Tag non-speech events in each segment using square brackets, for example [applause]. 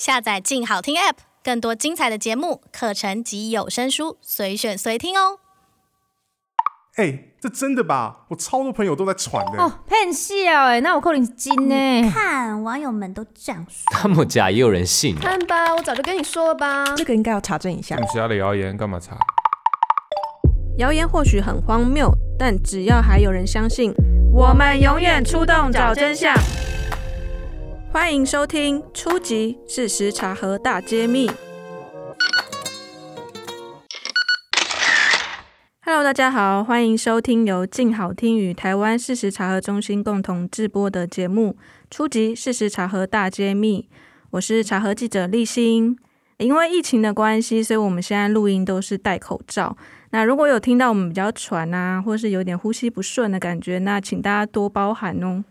下载“静好听 ”App，更多精彩的节目、课程及有声书，随选随听哦。哎、欸，这真的吧？我超多朋友都在传的。哦，骗笑哎，那我扣你金呢？看网友们都这样说，那么假也有人信？看吧，我早就跟你说了吧。这个应该要查证一下。其他的谣言干嘛查？谣言或许很荒谬，但只要还有人相信，我们永远出动找真相。欢迎收听《初级！事实查核大揭秘》。Hello，大家好，欢迎收听由静好听与台湾事实查核中心共同制播的节目《初级！事实查核大揭秘》。我是查核记者立新。因为疫情的关系，所以我们现在录音都是戴口罩。那如果有听到我们比较喘啊，或是有点呼吸不顺的感觉，那请大家多包涵哦。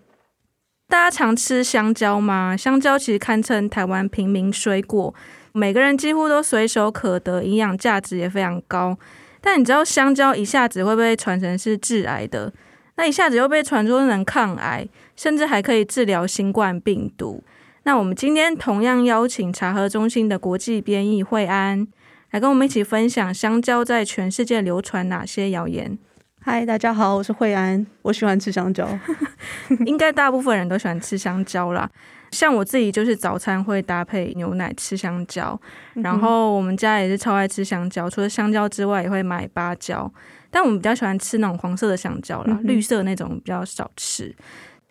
大家常吃香蕉吗？香蕉其实堪称台湾平民水果，每个人几乎都随手可得，营养价值也非常高。但你知道香蕉一下子会不会传成是致癌的？那一下子又被传出能抗癌，甚至还可以治疗新冠病毒。那我们今天同样邀请查核中心的国际编译惠安来跟我们一起分享香蕉在全世界流传哪些谣言。嗨，大家好，我是惠安，我喜欢吃香蕉。[laughs] 应该大部分人都喜欢吃香蕉啦，像我自己就是早餐会搭配牛奶吃香蕉，然后我们家也是超爱吃香蕉，除了香蕉之外也会买芭蕉，但我们比较喜欢吃那种黄色的香蕉啦，绿色那种比较少吃。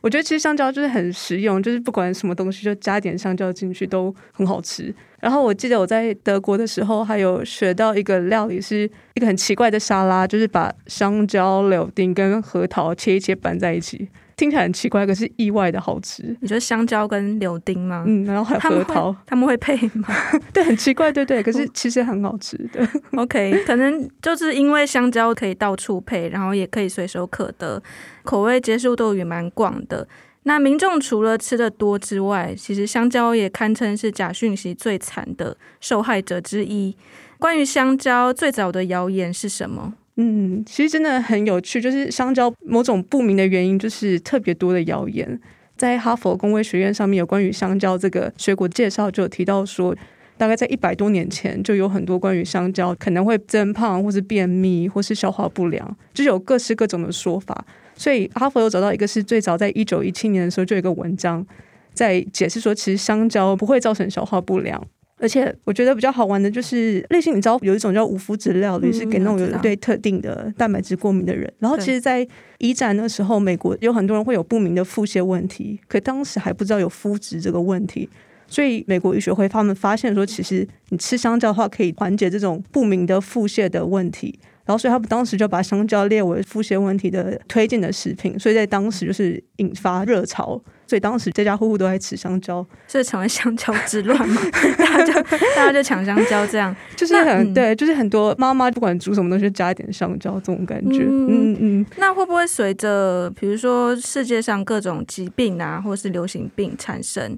我觉得其实香蕉就是很实用，就是不管什么东西就加点香蕉进去都很好吃。然后我记得我在德国的时候还有学到一个料理，是一个很奇怪的沙拉，就是把香蕉、柳丁跟核桃切一切拌在一起。听起来很奇怪，可是意外的好吃。你觉得香蕉跟柳丁吗？嗯，然后还有核桃，他们会配吗？[laughs] 对，很奇怪，对对。可是其实很好吃的。OK，可能就是因为香蕉可以到处配，然后也可以随手可得，口味接受度也蛮广的。那民众除了吃的多之外，其实香蕉也堪称是假讯息最惨的受害者之一。关于香蕉最早的谣言是什么？嗯，其实真的很有趣，就是香蕉某种不明的原因，就是特别多的谣言。在哈佛公卫学院上面有关于香蕉这个水果介绍，就有提到说，大概在一百多年前就有很多关于香蕉可能会增胖，或是便秘，或是消化不良，就是有各式各种的说法。所以哈佛有找到一个是最早在一九一七年的时候就有一个文章在解释说，其实香蕉不会造成消化不良。而且我觉得比较好玩的就是，类似你知道有一种叫无麸质料理，是给那种有对特定的蛋白质过敏的人。然后其实，在一战的时候，美国有很多人会有不明的腹泻问题，可当时还不知道有麸质这个问题，所以美国医学会他们发现说，其实你吃香蕉的话，可以缓解这种不明的腹泻的问题。然后，所以他们当时就把香蕉列为腹泻问题的推荐的食品，所以在当时就是引发热潮。所以当时家家户户都在吃香蕉，所以成为香蕉之乱嘛？[laughs] 大家就大家就抢香蕉，这样 [laughs] 就是很、嗯、对，就是很多妈妈不管煮什么东西，加一点香蕉，这种感觉。嗯嗯，嗯。那会不会随着比如说世界上各种疾病啊，或是流行病产生，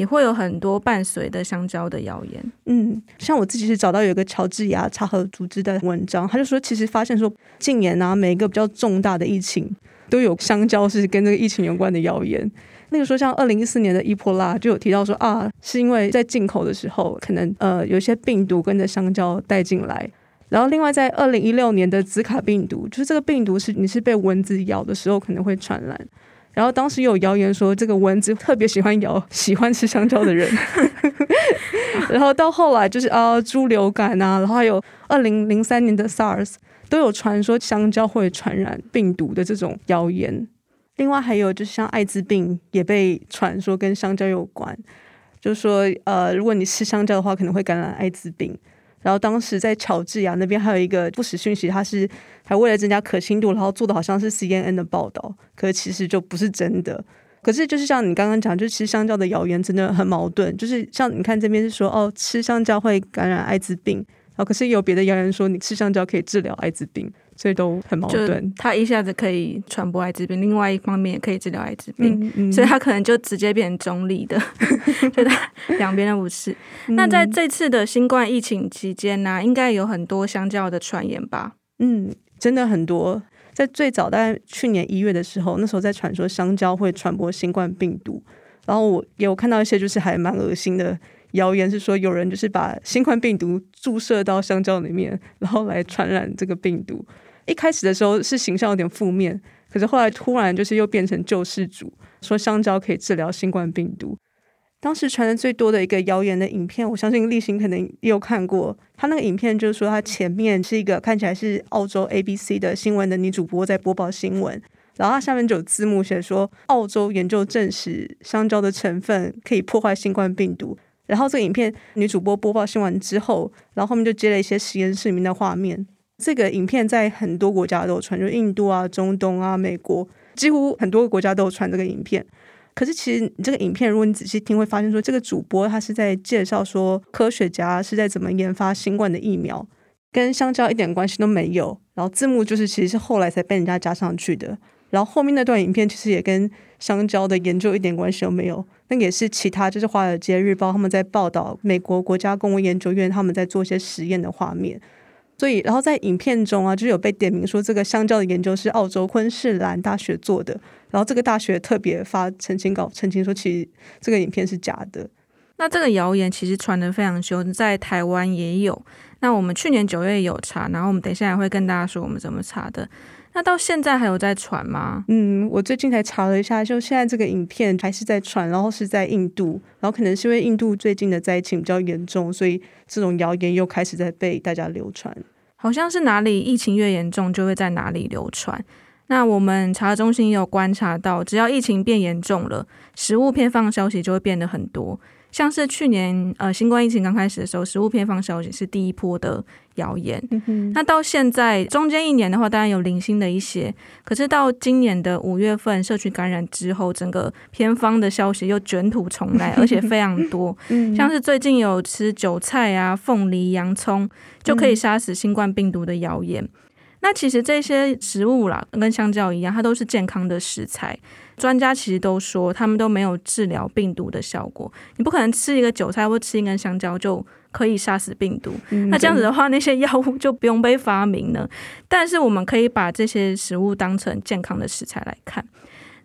也会有很多伴随的香蕉的谣言？嗯，像我自己是找到有一个乔治亚查核组织的文章，他就说其实发现说近年啊，每一个比较重大的疫情都有香蕉是跟这个疫情有关的谣言。那个时候，像二零一四年的伊波拉就有提到说啊，是因为在进口的时候，可能呃有些病毒跟着香蕉带进来。然后另外在二零一六年的兹卡病毒，就是这个病毒是你是被蚊子咬的时候可能会传染。然后当时有谣言说这个蚊子特别喜欢咬喜欢吃香蕉的人。[laughs] 然后到后来就是啊猪流感啊，然后还有二零零三年的 SARS 都有传说香蕉会传染病毒的这种谣言。另外还有就是像艾滋病也被传说跟香蕉有关，就是说呃，如果你吃香蕉的话，可能会感染艾滋病。然后当时在乔治亚那边还有一个不实讯息，他是还为了增加可信度，然后做的好像是 CNN 的报道，可是其实就不是真的。可是就是像你刚刚讲，就吃香蕉的谣言真的很矛盾。就是像你看这边是说哦，吃香蕉会感染艾滋病，然后可是有别的谣言说你吃香蕉可以治疗艾滋病。所以都很矛盾，他一下子可以传播艾滋病，另外一方面也可以治疗艾滋病，嗯嗯，所以他可能就直接变成中立的，[laughs] 就他两边都不是。那在这次的新冠疫情期间呢，啊，应该有很多香蕉的传言吧？嗯，真的很多。在最早在去年一月的时候，那时候在传说香蕉会传播新冠病毒，然后我也有看到一些就是还蛮恶心的谣言是说有人就是把新冠病毒注射到香蕉里面，然后来传染这个病毒。一开始的时候是形象有点负面，可是后来突然就是又变成救世主，说香蕉可以治疗新冠病毒。当时传的最多的一个谣言的影片，我相信立新可能也有看过。他那个影片就是说，他前面是一个看起来是澳洲 ABC 的新闻的女主播在播报新闻，然后他下面就有字幕写说，澳洲研究证实香蕉的成分可以破坏新冠病毒。然后这个影片女主播播报新闻之后，然后后面就接了一些实验室里面的画面。这个影片在很多国家都有传，就印度啊、中东啊、美国，几乎很多个国家都有传这个影片。可是其实你这个影片，如果你仔细听，会发现说这个主播他是在介绍说科学家是在怎么研发新冠的疫苗，跟香蕉一点关系都没有。然后字幕就是其实是后来才被人家加上去的。然后后面那段影片其实也跟香蕉的研究一点关系都没有。那也是其他就是《华尔街日报》他们在报道美国国家公卫研究院他们在做一些实验的画面。所以，然后在影片中啊，就是有被点名说这个香蕉的研究是澳洲昆士兰大学做的。然后这个大学特别发澄清稿，澄清说其实这个影片是假的。那这个谣言其实传得非常凶，在台湾也有。那我们去年九月有查，然后我们等一下也会跟大家说我们怎么查的。那到现在还有在传吗？嗯，我最近才查了一下，就现在这个影片还是在传，然后是在印度，然后可能是因为印度最近的灾情比较严重，所以这种谣言又开始在被大家流传。好像是哪里疫情越严重，就会在哪里流传。那我们查中心也有观察到，只要疫情变严重了，食物偏方消息就会变得很多。像是去年呃新冠疫情刚开始的时候，食物偏方消息是第一波的谣言。嗯、那到现在中间一年的话，当然有零星的一些，可是到今年的五月份社区感染之后，整个偏方的消息又卷土重来，而且非常多。[laughs] 嗯、像是最近有吃韭菜啊、凤梨、洋葱就可以杀死新冠病毒的谣言。嗯、那其实这些食物啦，跟香蕉一样，它都是健康的食材。专家其实都说，他们都没有治疗病毒的效果。你不可能吃一个韭菜或吃一根香蕉就可以杀死病毒。嗯、那这样子的话，那些药物就不用被发明了。但是我们可以把这些食物当成健康的食材来看。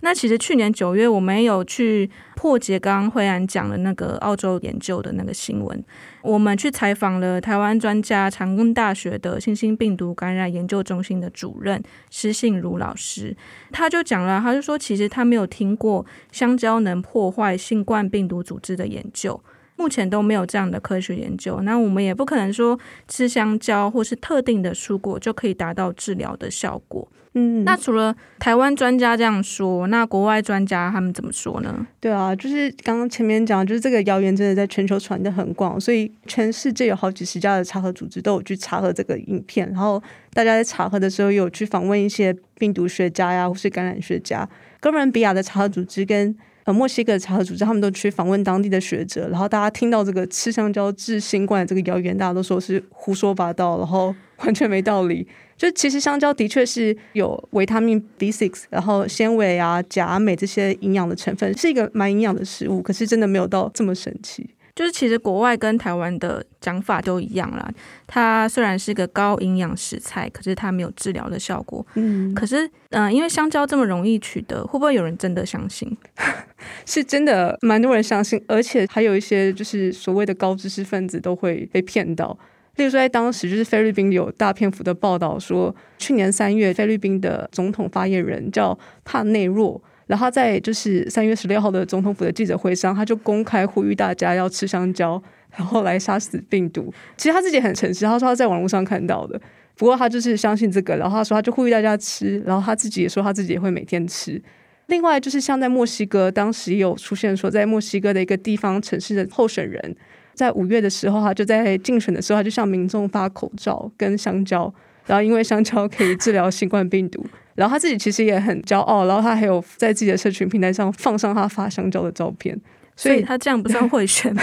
那其实去年九月，我们也有去破解刚刚惠安讲的那个澳洲研究的那个新闻。我们去采访了台湾专家长庚大学的新兴病毒感染研究中心的主任施信如老师，他就讲了，他就说，其实他没有听过香蕉能破坏新冠病毒组织的研究，目前都没有这样的科学研究。那我们也不可能说吃香蕉或是特定的蔬果就可以达到治疗的效果。嗯，那除了台湾专家这样说，那国外专家他们怎么说呢？对啊，就是刚刚前面讲，就是这个谣言真的在全球传的很广，所以全世界有好几十家的查核组织都有去查核这个影片，然后大家在查核的时候有去访问一些病毒学家呀，或是感染学家。哥伦比亚的查核组织跟呃墨西哥的查核组织，他们都去访问当地的学者，然后大家听到这个吃香蕉治新冠的这个谣言，大家都说是胡说八道，然后 [laughs] 完全没道理。就其实香蕉的确是有维他命 B6，然后纤维啊、钾、镁这些营养的成分，是一个蛮营养的食物。可是真的没有到这么神奇。就是其实国外跟台湾的讲法都一样啦。它虽然是个高营养食材，可是它没有治疗的效果。嗯，可是嗯、呃，因为香蕉这么容易取得，会不会有人真的相信？[laughs] 是真的，蛮多人相信，而且还有一些就是所谓的高知识分子都会被骗到。例如说，在当时就是菲律宾有大篇幅的报道说，去年三月菲律宾的总统发言人叫帕内洛，然后在就是三月十六号的总统府的记者会上，他就公开呼吁大家要吃香蕉，然后来杀死病毒。其实他自己很诚实，他说他在网络上看到的，不过他就是相信这个，然后他说他就呼吁大家吃，然后他自己也说他自己也会每天吃。另外就是像在墨西哥，当时有出现说，在墨西哥的一个地方城市的候选人。在五月的时候，他就在竞选的时候，他就向民众发口罩跟香蕉，然后因为香蕉可以治疗新冠病毒，然后他自己其实也很骄傲，然后他还有在自己的社群平台上放上他发香蕉的照片，所以，他这样不算贿选吗？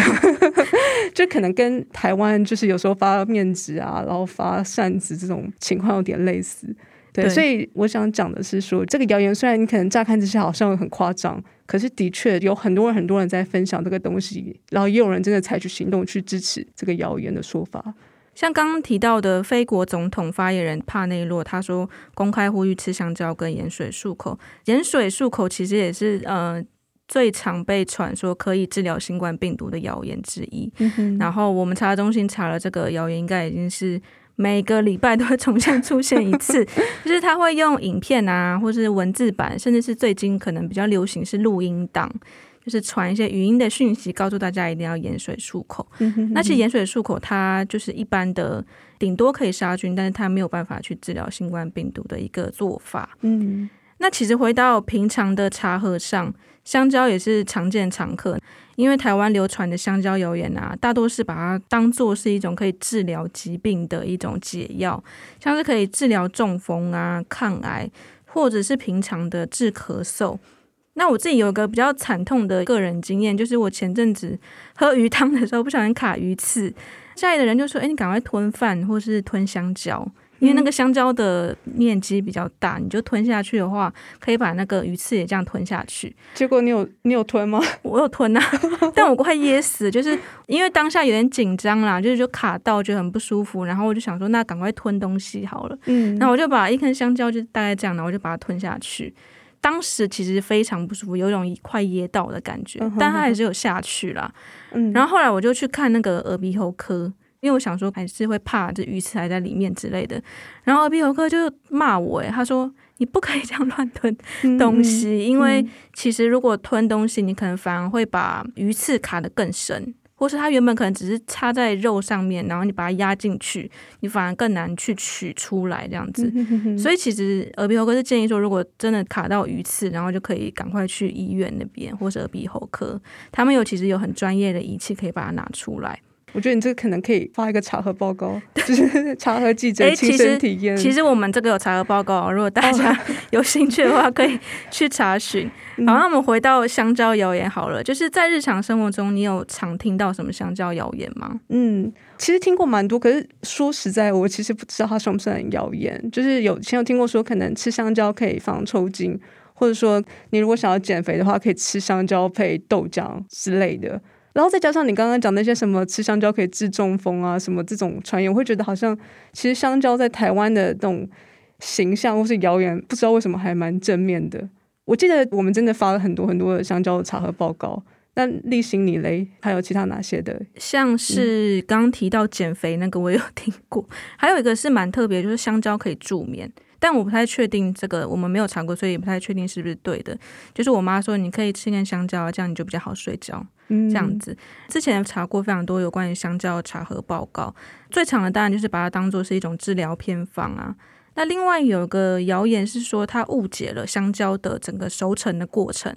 [laughs] 就可能跟台湾就是有时候发面纸啊，然后发扇子这种情况有点类似。对，对，所以我想讲的是说，这个谣言虽然你可能乍看之下好像很夸张，可是的确有很多人很多人在分享这个东西，然后也有人真的采取行动去支持这个谣言的说法。像刚刚提到的，非国总统发言人帕内洛他说，公开呼吁吃香蕉跟盐水漱口，盐水漱口其实也是呃。最常被传说可以治疗新冠病毒的谣言之一。嗯，然后我们查中心查了这个谣言，应该已经是每个礼拜都会重新出现一次，[laughs] 就是他会用影片啊，或是文字版，甚至是最近可能比较流行是录音档。就是传一些语音的讯息，告诉大家一定要盐水漱口。嗯哼哼，那其实盐水漱口它就是一般的，顶多可以杀菌，但是它没有办法去治疗新冠病毒的一个做法。嗯，那其实回到平常的茶喝上，香蕉也是常见常客。因为台湾流传的香蕉谣言啊，大多是把它当做是一种可以治疗疾病的一种解药，像是可以治疗中风啊、抗癌，或者是平常的治咳嗽。那我自己有一个比较惨痛的个人经验，就是我前阵子喝鱼汤的时候不小心卡鱼刺，家里的人就说：“哎，你赶快吞饭或是吞香蕉，因为那个香蕉的面积比较大，你就吞下去的话，可以把那个鱼刺也这样吞下去。”结果你有你有吞吗？[laughs] 我有吞啊，[laughs] 但我快噎死，就是因为当下有点紧张啦，就是就卡到就很不舒服，然后我就想说，那赶快吞东西好了。嗯，那我就把一根香蕉就大概这样，然后我就把它吞下去。当时其实非常不舒服，有一种快噎到的感觉，但它还是有下去啦。嗯，然后后来我就去看那个耳鼻喉科，因为我想说还是会怕这鱼刺还在里面之类的。然后耳鼻喉科就骂我，诶，他说你不可以这样乱吞东西，因为其实如果吞东西，你可能反而会把鱼刺卡得更深。或是它原本可能只是插在肉上面，然后你把它压进去，你反而更难去取出来这样子。嗯、哼哼，所以其实耳鼻喉科是建议说，如果真的卡到鱼刺，然后就可以赶快去医院那边，或是耳鼻喉科，他们有其实有很专业的仪器可以把它拿出来。我觉得你这个可能可以发一个查核报告，[laughs] 就是 [laughs] 查核记者亲身体验、欸。其实我们这个有查核报告，如果大家 [laughs] 有兴趣的话，可以去查询。好，那我们回到香蕉谣言好了，就是在日常生活中，你有常听到什么香蕉谣言吗？嗯，其实听过蛮多，可是说实在，我其实不知道它算不算谣言。就是有先有听过说，可能吃香蕉可以防抽筋，或者说你如果想要减肥的话，可以吃香蕉配豆浆之类的。然后再加上你刚刚讲那些什么吃香蕉可以治中风啊，什么这种传言，我会觉得好像其实香蕉在台湾的这种形象或是谣言，不知道为什么还蛮正面的。我记得我们真的发了很多很多的香蕉的查核报告。那例行你嘞，还有其他哪些的？像是刚刚提到减肥那个，我有听过。还有一个是蛮特别，就是香蕉可以助眠。但我不太确定这个，我们没有查过，所以也不太确定是不是对的。就是我妈说，你可以吃点香蕉，这样你就比较好睡觉。嗯，这样子。之前查过非常多有关于香蕉的查核报告，最常的当然就是把它当做是一种治疗偏方啊。那另外有个谣言是说，它误解了香蕉的整个熟成的过程。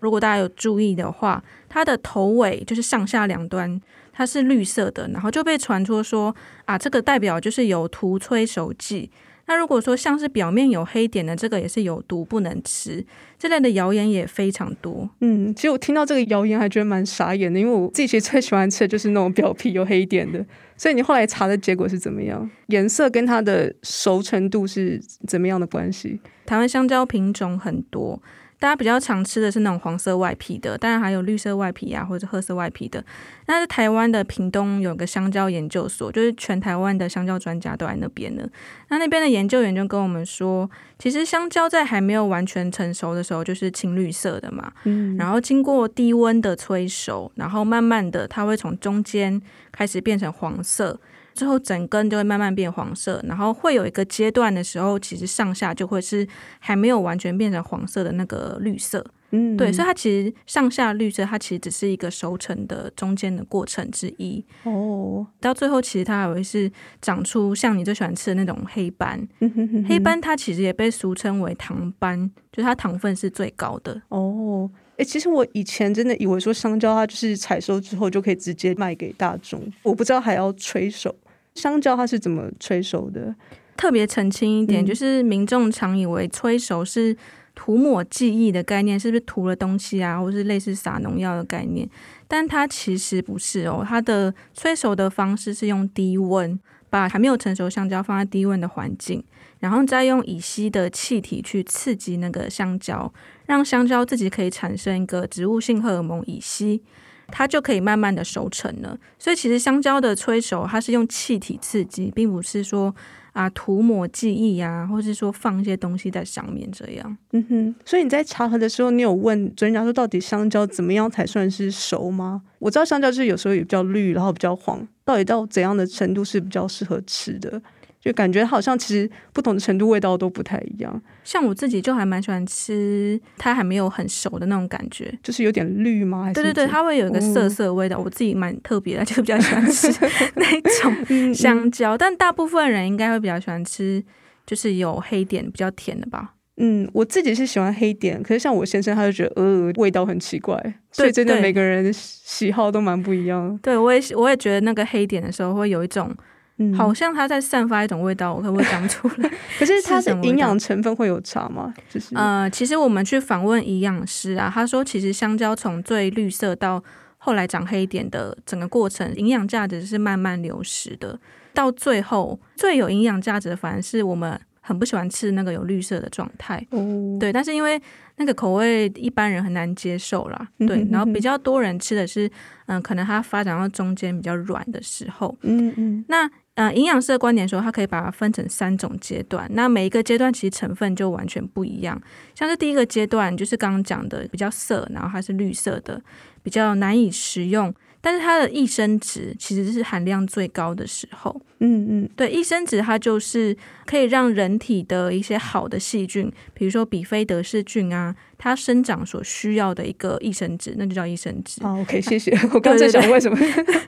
如果大家有注意的话，它的头尾就是上下两端，它是绿色的，然后就被传出说啊，这个代表就是有涂催熟剂。那如果说像是表面有黑点的这个也是有毒，不能吃。这类的谣言也非常多。嗯，其实我听到这个谣言还觉得蛮傻眼的，因为我自己其实最喜欢吃的就是那种表皮有黑点的。所以你后来查的结果是怎么样？颜色跟它的熟成度是怎么样的关系？台湾香蕉品种很多。大家比较常吃的是那种黄色外皮的，当然还有绿色外皮啊，或者褐色外皮的。那是台湾的屏东有个香蕉研究所，就是全台湾的香蕉专家都在那边呢。那那边的研究员就跟我们说，其实香蕉在还没有完全成熟的时候，就是青绿色的嘛。嗯。然后经过低温的催熟，然后慢慢的它会从中间开始变成黄色。之后整根就会慢慢变黄色，然后会有一个阶段的时候，其实上下就会是还没有完全变成黄色的那个绿色。嗯，对，所以它其实上下绿色，它其实只是一个熟成的中间的过程之一。哦，到最后其实它还会是长出像你最喜欢吃的那种黑斑。嗯哼哼哼。黑斑它其实也被俗称为糖斑，就是它糖分是最高的。哦，哎，其实我以前真的以为说香蕉它就是采收之后就可以直接卖给大众，我不知道还要催熟。香蕉它是怎么催熟的？特别澄清一点，嗯、就是民众常以为催熟是涂抹记忆的概念，是不是涂了东西啊，或是类似撒农药的概念？但它其实不是哦，它的催熟的方式是用低温，把还没有成熟香蕉放在低温的环境，然后再用乙烯的气体去刺激那个香蕉，让香蕉自己可以产生一个植物性荷尔蒙乙烯。它就可以慢慢的熟成了，所以其实香蕉的催熟，它是用气体刺激，并不是说啊涂抹记忆啊，或是说放一些东西在上面这样。嗯哼，所以你在茶盒的时候，你有问专家说到底香蕉怎么样才算是熟吗？我知道香蕉就是有时候也比较绿，然后比较黄，到底到怎样的程度是比较适合吃的？就感觉好像其实不同的程度味道都不太一样。像我自己就还蛮喜欢吃它还没有很熟的那种感觉，就是有点绿吗？还是对对对，它会有一个涩涩味道。哦、我自己蛮特别的，就比较喜欢吃 [laughs] 那种香蕉。但大部分人应该会比较喜欢吃，就是有黑点比较甜的吧。嗯，我自己是喜欢黑点，可是像我先生他就觉得呃味道很奇怪，所以真的每个人喜好都蛮不一样。对，我也我也觉得那个黑点的时候会有一种。嗯，好像它在散发一种味道，我可不可以讲出来？[laughs] 可是它的营养成分会有差吗？就是呃，其实我们去访问营养师啊，他说其实香蕉从最绿色到后来长黑点的整个过程，营养价值是慢慢流失的，到最后最有营养价值的反而是我们很不喜欢吃那个有绿色的状态。哦，对，但是因为那个口味一般人很难接受啦，对，然后比较多人吃的是，嗯、呃，可能它发展到中间比较软的时候，嗯嗯，那。嗯，营养师的观点说，它可以把它分成三种阶段。那每一个阶段其实成分就完全不一样。像是第一个阶段，就是刚刚讲的比较涩，然后它是绿色的，比较难以食用。但是它的益生值其实是含量最高的时候，嗯嗯，对，益生值它就是可以让人体的一些好的细菌，比如说比菲德氏菌啊，它生长所需要的一个益生值，那就叫益生值。哦，OK，谢谢。[laughs] 我刚才想为什么？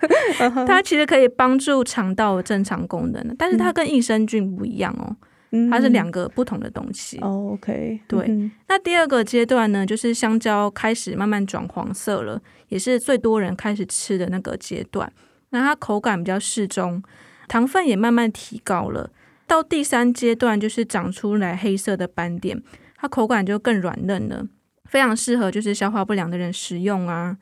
[laughs] 它其实可以帮助肠道正常功能，但是它跟益生菌不一样哦。它是两个不同的东西。哦，OK，对。嗯、那第二个阶段呢，就是香蕉开始慢慢转黄色了，也是最多人开始吃的那个阶段。那它口感比较适中，糖分也慢慢提高了。到第三阶段，就是长出来黑色的斑点，它口感就更软嫩了，非常适合就是消化不良的人食用啊。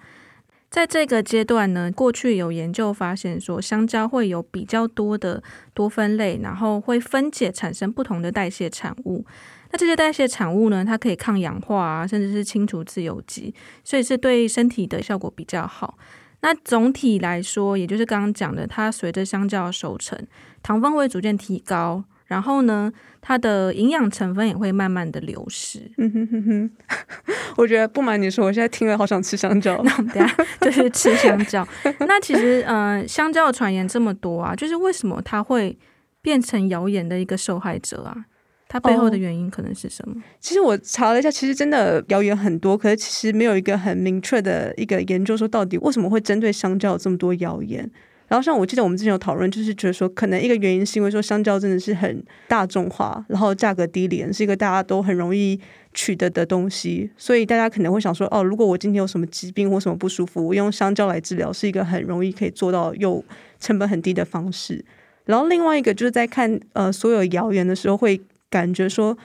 在这个阶段呢，过去有研究发现说，香蕉会有比较多的多酚类，然后会分解产生不同的代谢产物。那这些代谢产物呢，它可以抗氧化啊，甚至是清除自由基，所以是对身体的效果比较好。那总体来说，也就是刚刚讲的，它随着香蕉的熟成，糖分会逐渐提高。然后呢，它的营养成分也会慢慢的流失。嗯哼哼哼，[laughs] 我觉得不瞒你说，我现在听了好想吃香蕉。那我们等下 [laughs] 就是吃香蕉。那其实，嗯、呃，香蕉的传言这么多啊，就是为什么它会变成谣言的一个受害者啊？它背后的原因可能是什么？哦、其实我查了一下，其实真的谣言很多，可是其实没有一个很明确的一个研究说到底为什么会针对香蕉有这么多谣言。然后像我记得我们之前有讨论，就是觉得说，可能一个原因是因为说香蕉真的是很大众化，然后价格低廉，是一个大家都很容易取得的东西，所以大家可能会想说，哦，如果我今天有什么疾病或什么不舒服，我用香蕉来治疗，是一个很容易可以做到又成本很低的方式。然后另外一个就是在看呃所有谣言的时候，会感觉说，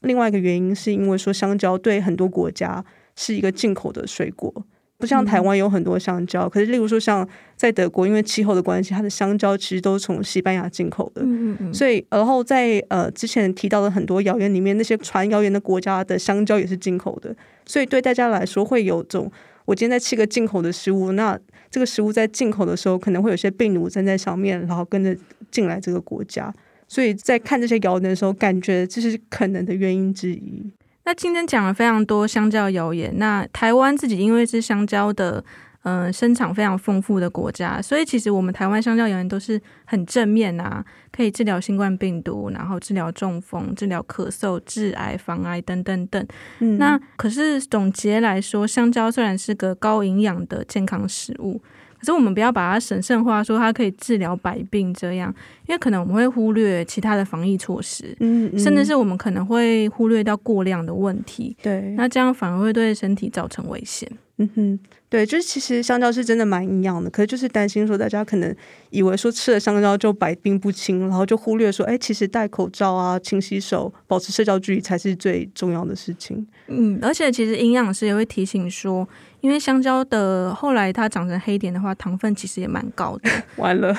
另外一个原因是因为说香蕉对很多国家是一个进口的水果。不像台湾有很多香蕉，嗯、可是例如说像在德国，因为气候的关系，它的香蕉其实都是从西班牙进口的。嗯嗯嗯。所以，然后在呃之前提到的很多谣言里面，那些传谣言的国家的香蕉也是进口的。所以对大家来说，会有种我今天在吃个进口的食物，那这个食物在进口的时候可能会有些病毒站在上面，然后跟着进来这个国家。所以在看这些谣言的时候，感觉这是可能的原因之一。那今天讲了非常多香蕉谣言。那台湾自己因为是香蕉的，嗯、呃，生产非常丰富的国家，所以其实我们台湾香蕉谣言都是很正面啊，可以治疗新冠病毒，然后治疗中风、治疗咳嗽、致癌、防癌等等等。嗯、那可是总结来说，香蕉虽然是个高营养的健康食物。可是我们不要把它神圣化，说它可以治疗百病这样，因为可能我们会忽略其他的防疫措施，嗯，嗯，甚至是我们可能会忽略到过量的问题，对，那这样反而会对身体造成危险。嗯哼，对，就是其实香蕉是真的蛮营养的，可是就是担心说大家可能以为说吃了香蕉就百病不侵，然后就忽略说，哎，其实戴口罩啊、勤洗手、保持社交距离才是最重要的事情。嗯，而且其实营养师也会提醒说。因为香蕉的后来它长成黑点的话，糖分其实也蛮高的。[laughs] 完了，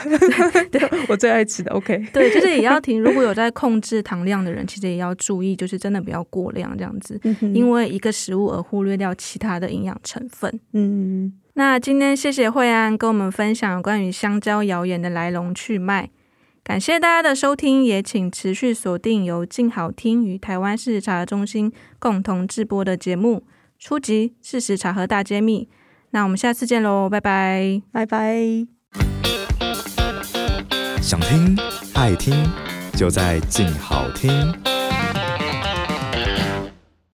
对，对 [laughs] 我最爱吃的。OK，[laughs] 对，就是也要停。如果有在控制糖量的人，其实也要注意，就是真的不要过量这样子。嗯、因为一个食物而忽略掉其他的营养成分。嗯，那今天谢谢惠安跟我们分享关于香蕉谣言的来龙去脉。感谢大家的收听，也请持续锁定由静好听与台湾市茶中心共同制播的节目《初级！事实查核大揭秘》。那我们下次见喽，拜拜，拜拜。想听爱听，就在静好听。